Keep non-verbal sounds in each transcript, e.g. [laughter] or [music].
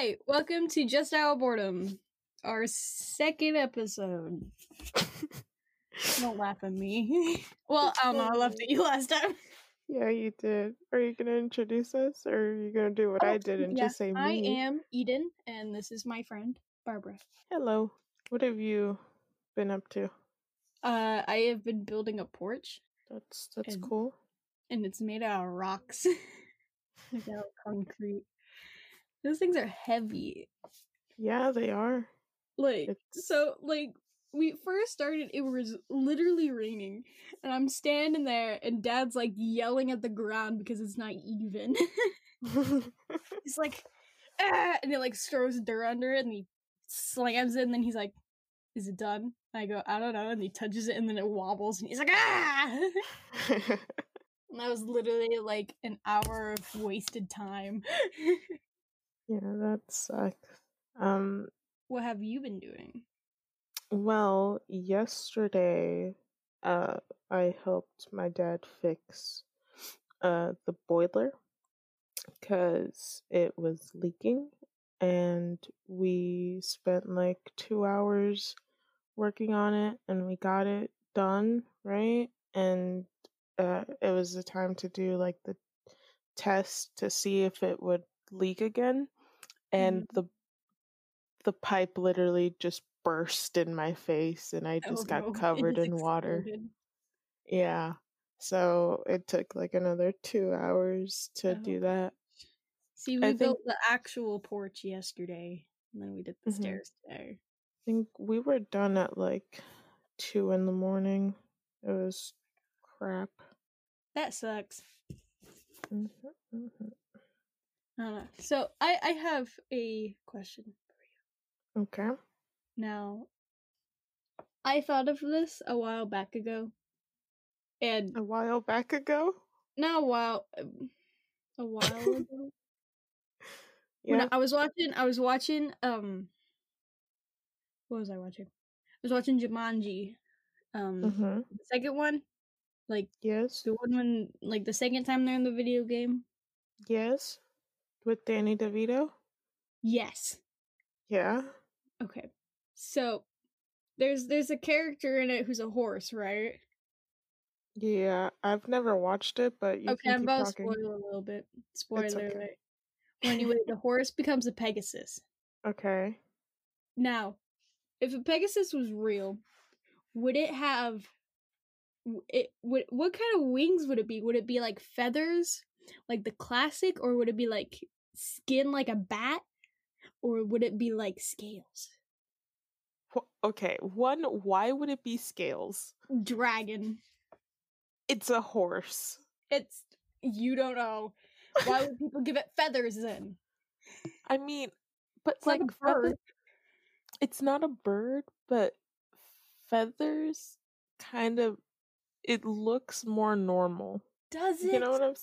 Hi, welcome to Just Our Boredom, our second episode. [laughs] don't laugh at me. [laughs] well, I don't know. I laughed at you [laughs] last time. Yeah, you did. Are you gonna introduce us, or are you gonna do what I did and Oh, Yeah, just say me? I am Eden, and this is my friend Barbara. Hello. What have you been up to? Uh, I have been building a porch, That's that's And- cool. and it's made out of rocks, without concrete. Those things are heavy. Yeah, they are. Like It's so, like we first started, it was literally raining, and I'm standing there, and Dad's like yelling at the ground because it's not even. [laughs] [laughs] he's like, ah! and he like throws dirt under it, and he slams it, and then he's like, "Is it done?" And I go, "I don't know," and he touches it, and then it wobbles, and he's like, "Ah!" [laughs] and that was literally like an hour of wasted time. Yeah, that sucks. Um. what have you been doing? Well, yesterday, uh, I helped my dad fix uh the boiler because it was leaking, and we spent like two hours working on it, and we got it done, right? And uh, it was the time to do like the test to see if it would leak again, and the the pipe literally just burst in my face, and I just Oh, got no. [laughs] Covered in water. Yeah. So it took like another two hours to Oh. do that. See, I we think- built the actual porch yesterday, and then we did the Mhm. stairs today. I think we were done at like two in the morning. It was crap. That sucks. Mhm, mhm. I. So I I have a question. For you. Okay. Now, I thought of this a while back ago, and A while back ago. not a while, um, a while [laughs] ago. When Yeah. I was watching, I was watching. Um, what was I watching? I was watching Jumanji. Um, hmm the second one, like Yes. the one when, like the second time they're in the video game. Yes. With Danny DeVito. Yes. Yeah. Okay. So there's there's a character in it who's a horse, right? Yeah. I've never watched it, but you okay, can I'm about to spoil a little bit. Spoiler okay. alert. Well, anyway, the horse becomes a Pegasus. Okay. Now, if a Pegasus was real, would it have it would what kind of wings would it be? Would it be like feathers, like the classic, or would it be like skin like a bat? Or would it be like scales? Okay. One. Why would it be scales? Dragon. It's a horse. It's you don't know. Why would people give it feathers then? I mean, but It's like bird. it's not a bird, but feathers kind of it looks more normal. Does it? You know what I'm?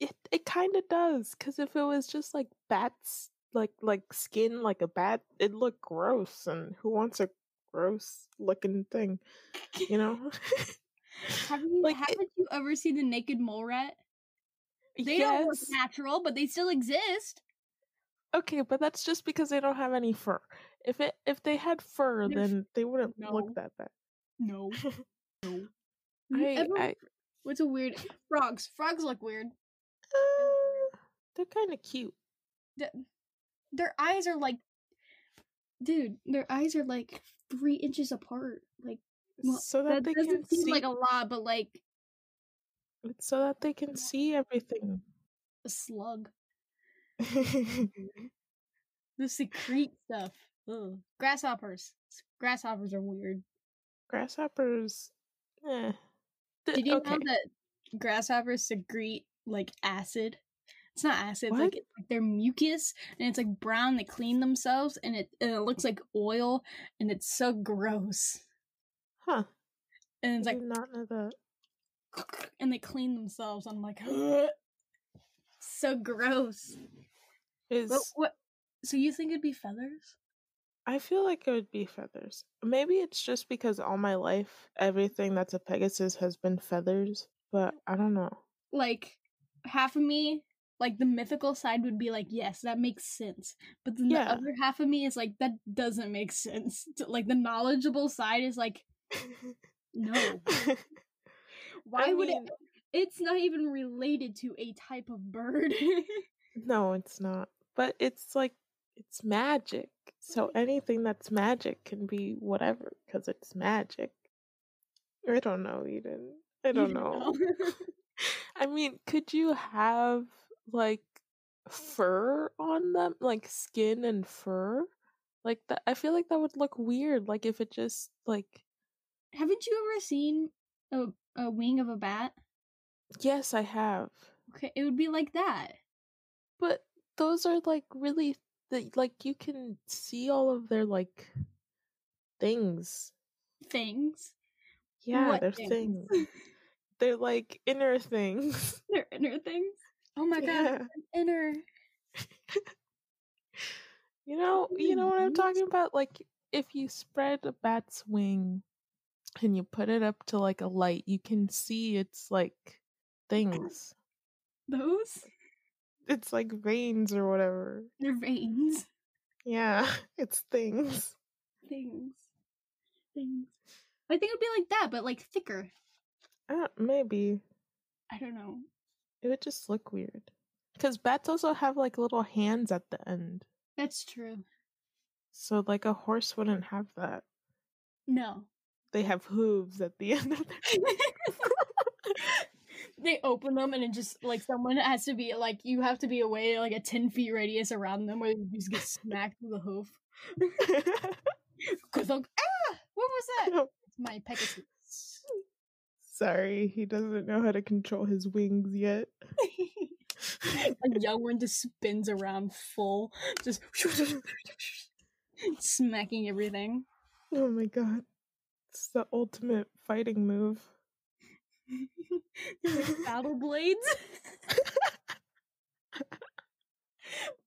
It it kind of does because if it was just like bats, like like skin like a bat, it'd look gross. And who wants a gross looking thing? You know? [laughs] Have [laughs] you like, haven't you ever seen the naked mole rat? They don't look natural, but they still exist. Okay, but that's just because they don't have any fur. If it if they had fur, They're then they wouldn't No. look that bad. No. [laughs] no. I, I What's a weird frogs? Frogs look weird. They're kind of cute. Th- Their eyes are like Dude, their eyes are like three inches apart. Like well, so that, that they can doesn't seem see, like a lot, but like so that they can see everything. a slug. [laughs] The secrete stuff. Ugh. Grasshoppers. Grasshoppers are weird. Grasshoppers. Eh. Did you okay. know that grasshoppers secrete like acid? It's not acid, What? like it's like their mucus, and it's like brown. They clean themselves, and it and it looks like oil, and it's so gross. Huh. And I it's like, not know that. [laughs] and they clean themselves. I'm like, so gross. Is But what? So you think it'd be feathers? I feel like it would be feathers. Maybe it's just because all my life everything that's a Pegasus has been feathers, but I don't know. Like half of me like the mythical side would be like, yes, that makes sense. But then Yeah. the other half of me is like, that doesn't make sense. [laughs] Like the knowledgeable side is like, no. [laughs] Why I would it? It's not even related to a type of bird. [laughs] No, it's not. But it's like it's magic. So anything that's magic can be whatever because it's magic. I don't know, Eden. I don't You know. I mean, could you have like fur on them, like skin and fur? Like that I feel like that would look weird like if it just like Haven't you ever seen a a wing of a bat? yes, I have. Okay, it would be like that. But those are like really the like you can see all of their like things. Things. Yeah, What they're things? things. They're like inner things. [laughs] They're inner things. Oh my god, Yeah. inner. You know, you know what I'm talking about? Like if you spread a bat's wing and you put it up to like a light, you can see its like things. Those? It's like veins or whatever. They're veins. Yeah, [laughs] it's things. Things. Things. I think it would be like that, but like thicker. Uh, maybe I don't know. It would just look weird. Because bats also have like little hands at the end. That's true. So like a horse wouldn't have that. No. They have hooves at the [laughs] end of their [laughs] they open them and it just like someone has to be like you have to be away like a 10 feet radius around them where you just get smacked with a hoof. [laughs] Kazunk. Ah! What was that? It's my Pegasus. Sorry, he doesn't know how to control his wings yet. [laughs] a young one just spins around full, just [laughs] smacking everything. Oh my god. It's the ultimate fighting move. [laughs] Battle blades.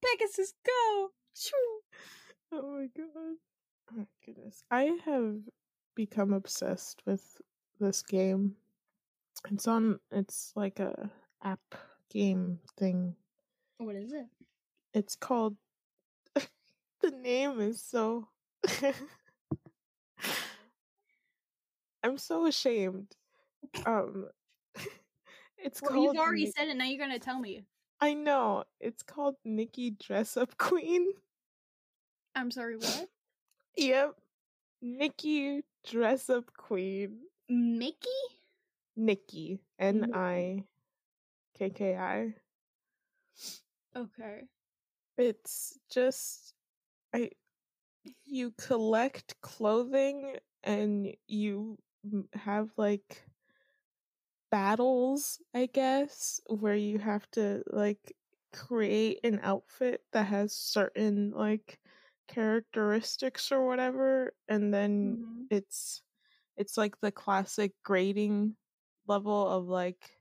Pegasus, go! Oh my god. Oh my goodness. I have become obsessed with this game. It's on it's like a app game thing. What is it? It's called [laughs] the name is so [laughs] I'm so ashamed. Um [laughs] it's Well, called you've already said it. Now you're gonna tell me. I know. It's called Nikki Dress Up Queen. I'm sorry. What? Yep. Nikki Dress Up Queen. Mickey? Nikki. N I K K I. Okay. It's just I you collect clothing and you have like battles, I guess, where you have to like create an outfit that has certain like characteristics or whatever and then Mhm. it's it's like the classic grading level of like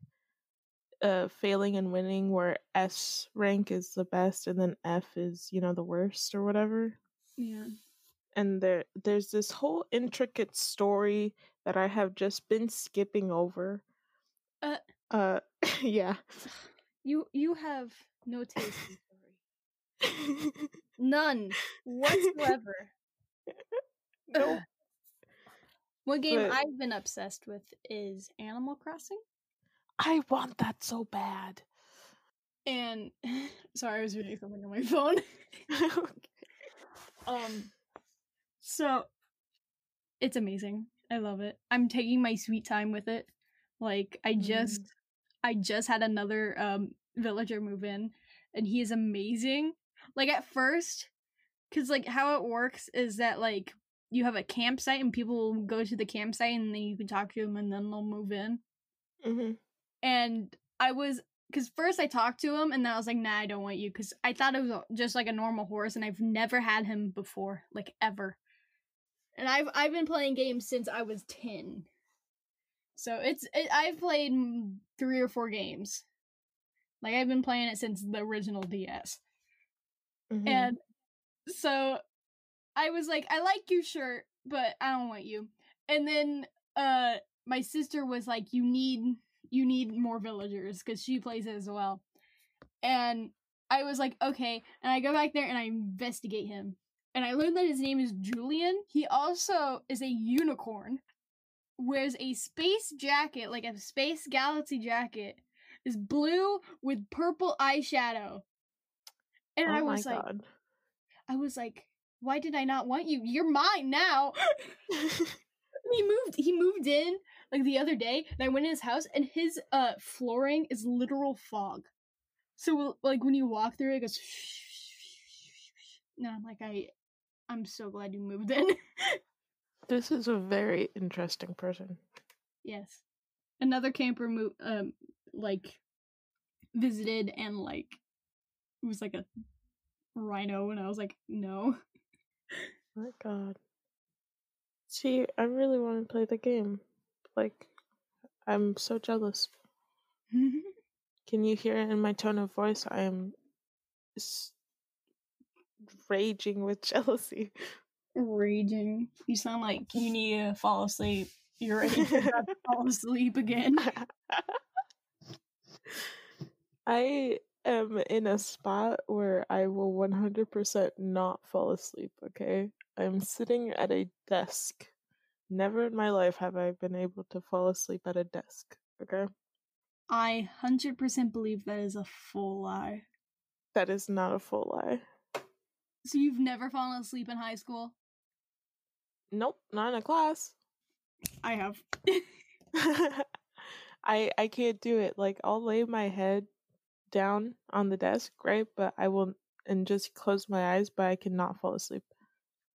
uh failing and winning where S rank is the best and then F is, you know, the worst or whatever. Yeah. And there there's this whole intricate story that I have just been skipping over. Uh. Uh [laughs] yeah. You you have no taste in [laughs] story. [laughs] None whatsoever. nope. What game But- I've been obsessed with is Animal Crossing. I want that so bad. And [laughs] sorry, I was reading something on my phone. [laughs] [laughs] um so it's amazing. I love it. I'm taking my sweet time with it. Like I just I just had another um villager move in and he is amazing. Like at first cuz like how it works is that like you have a campsite and people will go to the campsite and then you can talk to them and then they'll move in. Mhm. And I was because first I talked to him and then I was like, nah, I don't want you because I thought it was just like a normal horse and I've never had him before, like ever. And I've I've been playing games since I was ten, so it's it, I've played three or four games. Like I've been playing it since the original DS, Mhm. and so I was like, I like your shirt, but I don't want you. And then uh my sister was like, you need you need more villagers because she plays it as well. And I was like, okay. And I go back there and I investigate him. And I learned that his name is Julian. He also is a unicorn, wears a space jacket, like a space galaxy jacket, is blue with purple eyeshadow. And oh I was my like, god. I was like, why did I not want you? You're mine now. [laughs] he moved he moved in like the other day and I went in his house and his uh flooring is literal fog. So like when you walk through it, it goes No, I'm like I I'm so glad you moved in. [laughs] this is a very interesting person. yes. Another camper mo- um like visited and like it was like a rhino and I was like, no. My god. See, I really want to play the game. Like, I'm so jealous. [laughs] Can you hear it in my tone of voice? I am s- raging with [laughs] jealousy. Raging. You sound like you need to fall asleep. You're ready to [laughs] fall asleep again. I am in a spot where I will 100% not fall asleep, okay? I'm sitting at a desk. Never in my life have I been able to fall asleep at a desk, okay? I 100% believe that is a full lie. That is not a full lie. So you've never fallen asleep in high school? Nope, not in a class. I have. [laughs] [laughs] I I can't do it. Like I'll lay my head down on the desk, right? But I will and just close my eyes, but I cannot fall asleep.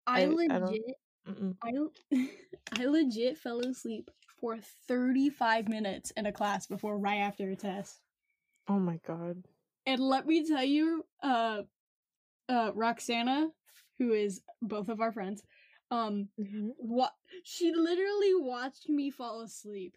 I, I- I legit Mm-mm. I, [laughs] I legit fell asleep for 35 minutes in a class before right after a test. Oh my god. And let me tell you, uh uh Roxana, who is both of our friends, um hmm what she literally watched me fall asleep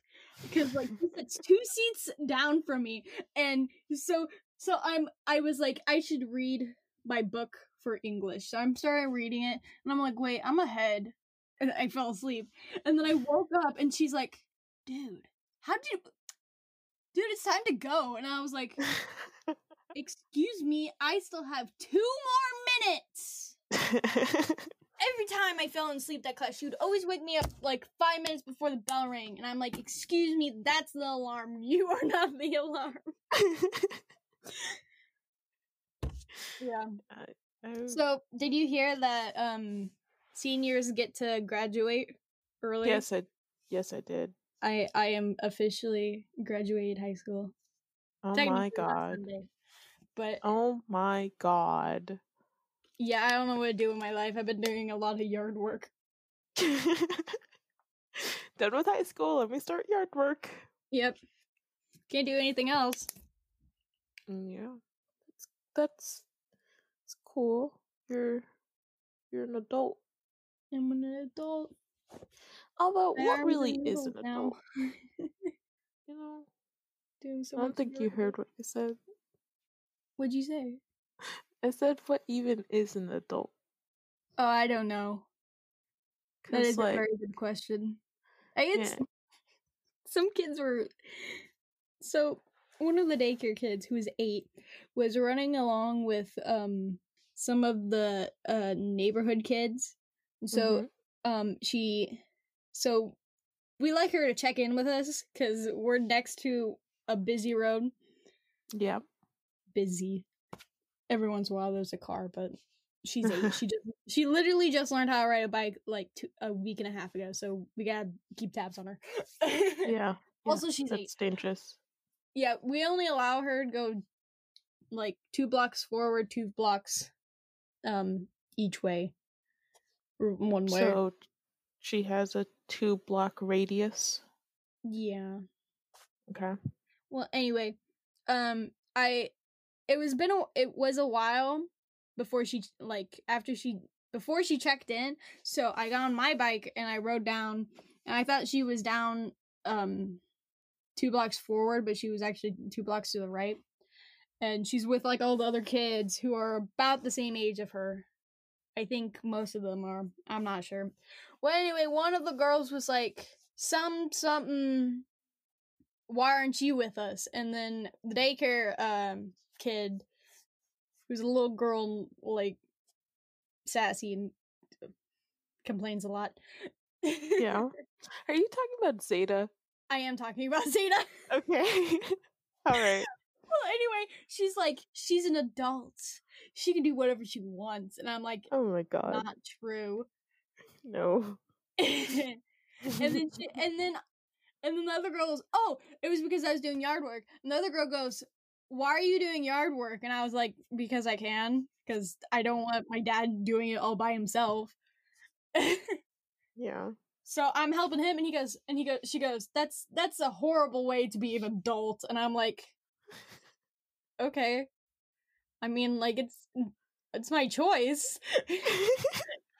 because like she sits [laughs] two seats down from me and so so i'm i was like i should read my book for english so i'm starting reading it and i'm like wait i'm ahead and i fell asleep and then i woke up and she's like dude how did you... [sniffs] dude it's time to go and i was like excuse me i still have two more minutes [laughs] every time I fell asleep that class, she would always wake me up like five minutes before the bell rang, and I'm like, "Excuse me, that's the alarm. [laughs] You are not the alarm." [laughs] Yeah. Uh, I- So, did you hear that um seniors get to graduate early? yes, I yes I did. I I am officially graduated high school. Oh my god. Sunday. But Oh my god. yeah, I don't know what to do with my life. I've been doing a lot of yard work. [laughs] Done with high school. Let me start yard work. Yep. Can't do anything else. Mm, Yeah, that's that's cool. You're you're an adult. I'm an adult. Although, I what really is an adult now. adult? [laughs] You know, Doing so I don't think you heard what I said. What'd you say? I said, what even is an adult? Oh, I don't know. That is like, a very good question. I guess Yeah. [laughs] some kids were so one of the daycare kids who was eight was running along with um some of the uh neighborhood kids. So Mhm. um she so we like her to check in with us because we're next to a busy road. yeah, Busy. Every once in a while there's a car, but she's eight. [laughs] she just she literally just learned how to ride a bike like two, a week and a half ago, so we gotta keep tabs on her. [laughs] yeah. yeah, Also, she's eight. That's dangerous. Yeah, we only allow her to go like two blocks forward, two blocks um each way. One way. So she has a two block radius. yeah. Okay. Well, anyway, um I it was been a it was a while before she like after she before she checked in, so I got on my bike and I rode down and I thought she was down um two blocks forward, but she was actually two blocks to the right. And she's with like all the other kids who are about the same age of her. I think most of them are. I'm not sure. Well, anyway, one of the girls was like some something why aren't you with us? And then the daycare um kid who's a little girl like sassy and complains a lot. Yeah. [laughs] Are you talking about Zeta? I am talking about Zeta. Okay. [laughs] All right. Well, anyway, she's like, she's an adult. She can do whatever she wants. And I'm like, Oh my god. not true. No. [laughs] and then she, [laughs] and then and then the other girl goes, "Oh, it was because I was doing yard work." And the other girl goes, "Why are you doing yard work?" And I was like, "Because I can. Because I don't want my dad doing it all by himself." [laughs] Yeah. so I'm helping him, and he goes, and he goes, she goes, "That's that's a horrible way to be an adult." And I'm like, "Okay." I mean, like it's it's my choice. [laughs]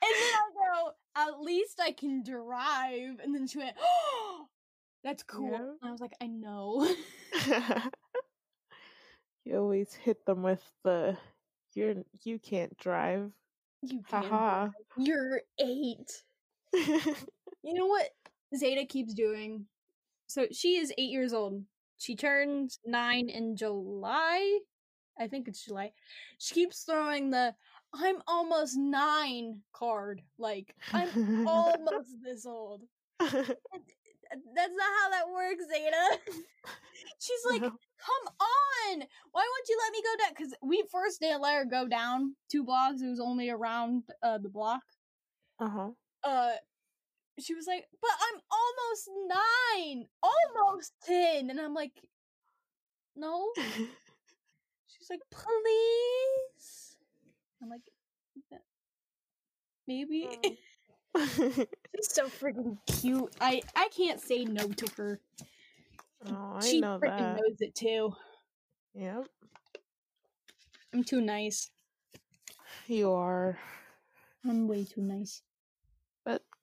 And then I [laughs] go, at least I can drive. And then she went, oh, that's cool. Yeah. And I was like, I know. [laughs] you always hit them with the you're you can't drive. You can. Haha. You're eight. You know what Zeta keeps doing? So she is eight years old. She turns nine in July. I think it's July. She keeps throwing the I'm almost nine card. Like, I'm [laughs] almost this old. That's not how that works, Zeta. [laughs] She's like, come on. Why won't you let me go down? Because we first didn't let her go down two blocks. It was only around uh, the block. uh-huh. Uh, she was like, but I'm almost nine, almost ten, and I'm like, no. She's like, please. I'm like, "Yeah, maybe. Mm. [laughs] She's so freaking cute. I I can't say no to her. oh, I she know freaking that. knows it too. Yep. I'm too nice. You are. I'm way too nice.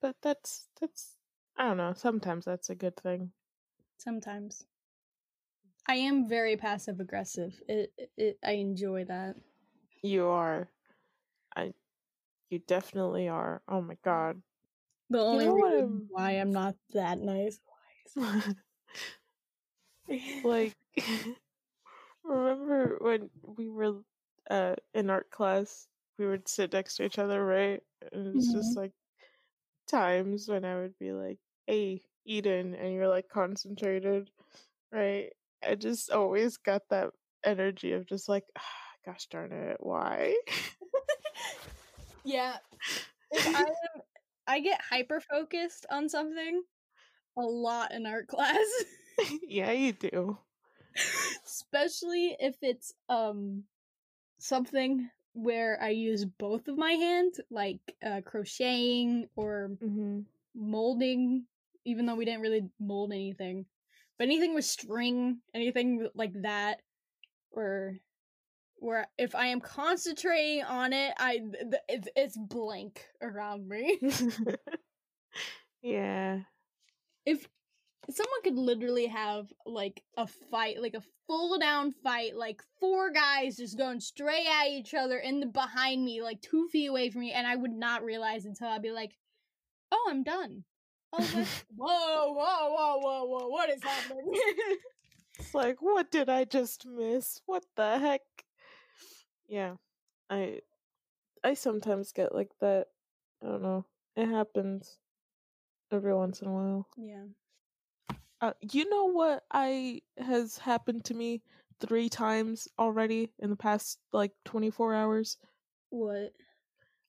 But that's that's I don't know, sometimes that's a good thing. Sometimes. I am very passive aggressive. It, it, I enjoy that. You are. I you definitely are. Oh my god. The only know reason why I'm not that nice. [laughs] like [laughs] remember when we were uh in art class we would sit next to each other right and it's just like times when i would be like hey eden and you're like concentrated right i just always got that energy of just like "Ah, gosh darn it why [laughs] yeah. If I [laughs] am, I get hyper focused on something a lot in art class. [laughs] yeah you do especially if it's um something where I use both of my hands, like uh, crocheting or mm-hmm. molding. Even though we didn't really mold anything, but anything with string, anything like that, or where if I am concentrating on it, I th- th- it's, it's blank around me. [laughs] yeah if someone could literally have like a fight, like a full down fight, like four guys just going straight at each other in the behind me, like two feet away from me, and I would not realize until I'd be like, "Oh, I'm done." Oh, what? [laughs] [laughs] whoa, whoa, whoa, whoa, whoa! What is happening? [laughs] It's like, what did I just miss? What the heck? Yeah, I, I sometimes get like that. I don't know. It happens every once in a while. yeah. Uh, you know what I has happened to me three times already in the past like twenty four hours. What?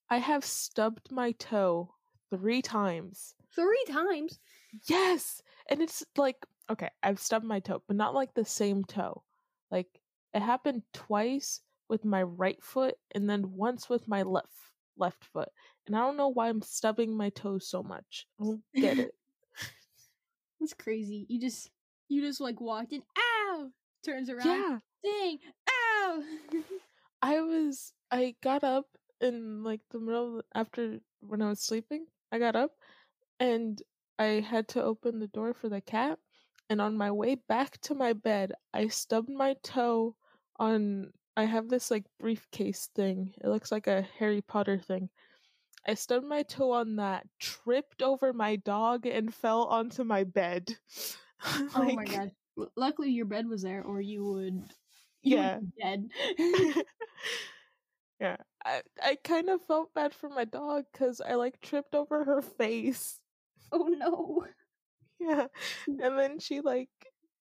I have stubbed my toe three times. Three times. Yes. And it's like, okay, I've stubbed my toe, but not like the same toe. Like it happened twice with my right foot and then once with my left left foot. And I don't know why I'm stubbing my toes so much. I don't get [laughs] it. It's crazy. You just, you just like walked in. Ow! Turns around. yeah. Dang! Ow! [laughs] I was I got up in like the middle after when I was sleeping. I got up and I had to open the door for the cat. And on my way back to my bed, I stubbed my toe on. I have this like briefcase thing. It looks like a Harry Potter thing. I stubbed my toe on that, tripped over my dog, and fell onto my bed. [laughs] oh my Like, god. Luckily, your bed was there, or you would. You Yeah. would be dead. [laughs] [laughs] yeah. I I kind of felt bad for my dog because I like tripped over her face. oh no. Yeah. And then she like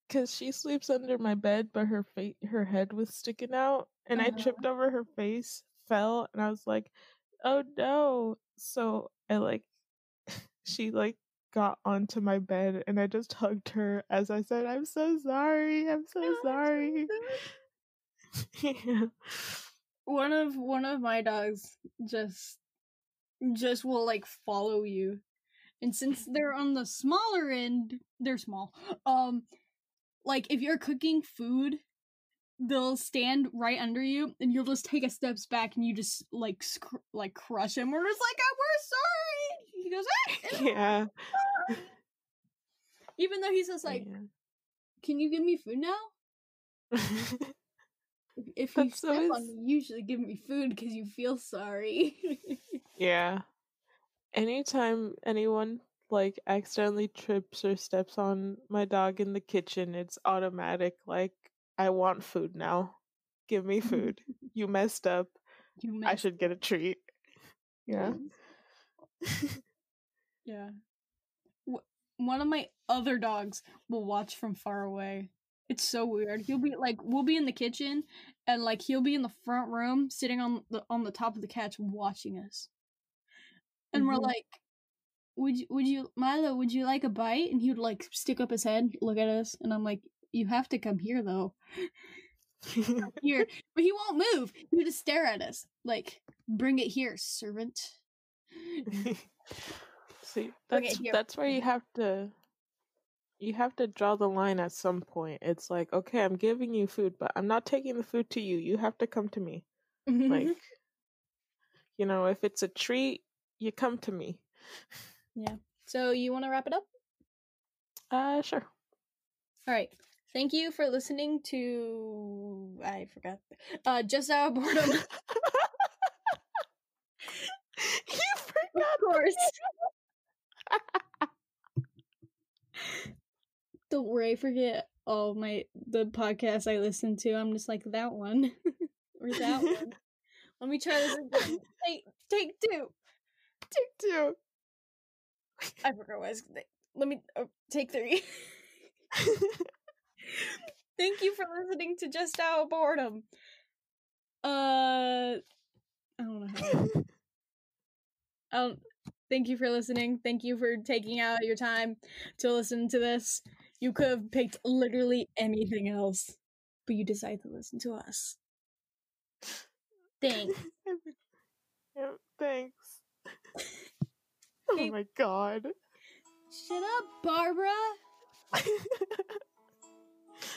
cuz she sleeps under my bed but her face her head was sticking out and I Uh-huh. tripped over her face, fell and I was like, "Oh no." So I like [laughs] she like got onto my bed and I just hugged her as I said, "I'm so sorry. I'm so Oh, sorry." [laughs] yeah. One of one of my dogs just just will like follow you. And since they're on the smaller end, they're small. Um like if you're cooking food, they'll stand right under you and you'll just take a steps back and you just like sc- like crush him. We're just like, "Ah, "We're sorry." He goes, "Ah." [laughs] Yeah. [laughs] Even though he's just like, Yeah. "Can you give me food now?" [laughs] If, if you That's so step on me, you usually give me food because you feel sorry. Yeah. Anytime anyone like accidentally trips or steps on my dog in the kitchen, it's automatic like I want food now. Give me [laughs] food. You messed up. you I should get a treat. Yeah. Yeah. One of my other dogs will watch from far away. It's so weird. He'll be like, we'll be in the kitchen, and like he'll be in the front room, sitting on the on the top of the couch, watching us. And we're Mhm. like, "Would you, would you, Milo? Would you like a bite?" And he would like stick up his head, look at us, and I'm like, "You have to come here, though. [laughs] Here." But he won't move. He would just stare at us, like, "Bring it here, servant." [laughs] See, that's that's where you have to you have to draw the line at some point. It's like, okay, I'm giving you food, but I'm not taking the food to you. You have to come to me. Like, [laughs] you know, if it's a treat, you come to me. Yeah. So you want to wrap it up? Uh, sure. All right. Thank you for listening to I forgot. Uh just [laughs] out [laughs] of boredom. you forgot. of course. [laughs] Don't worry, I forget all my the podcasts I listen to. I'm just like that one. or that one. Let me try this again. Take take two. Take two. I forgot what I was gonna Let me oh, take three. Thank you for listening to Just Out of Boredom. Uh I don't know how Um, [laughs] thank you for listening. Thank you for taking out your time to listen to this. You could have picked literally anything else, but you decided to listen to us. Thanks. [laughs] Yeah, thanks. [laughs] Oh my god. Shut up, Barbara.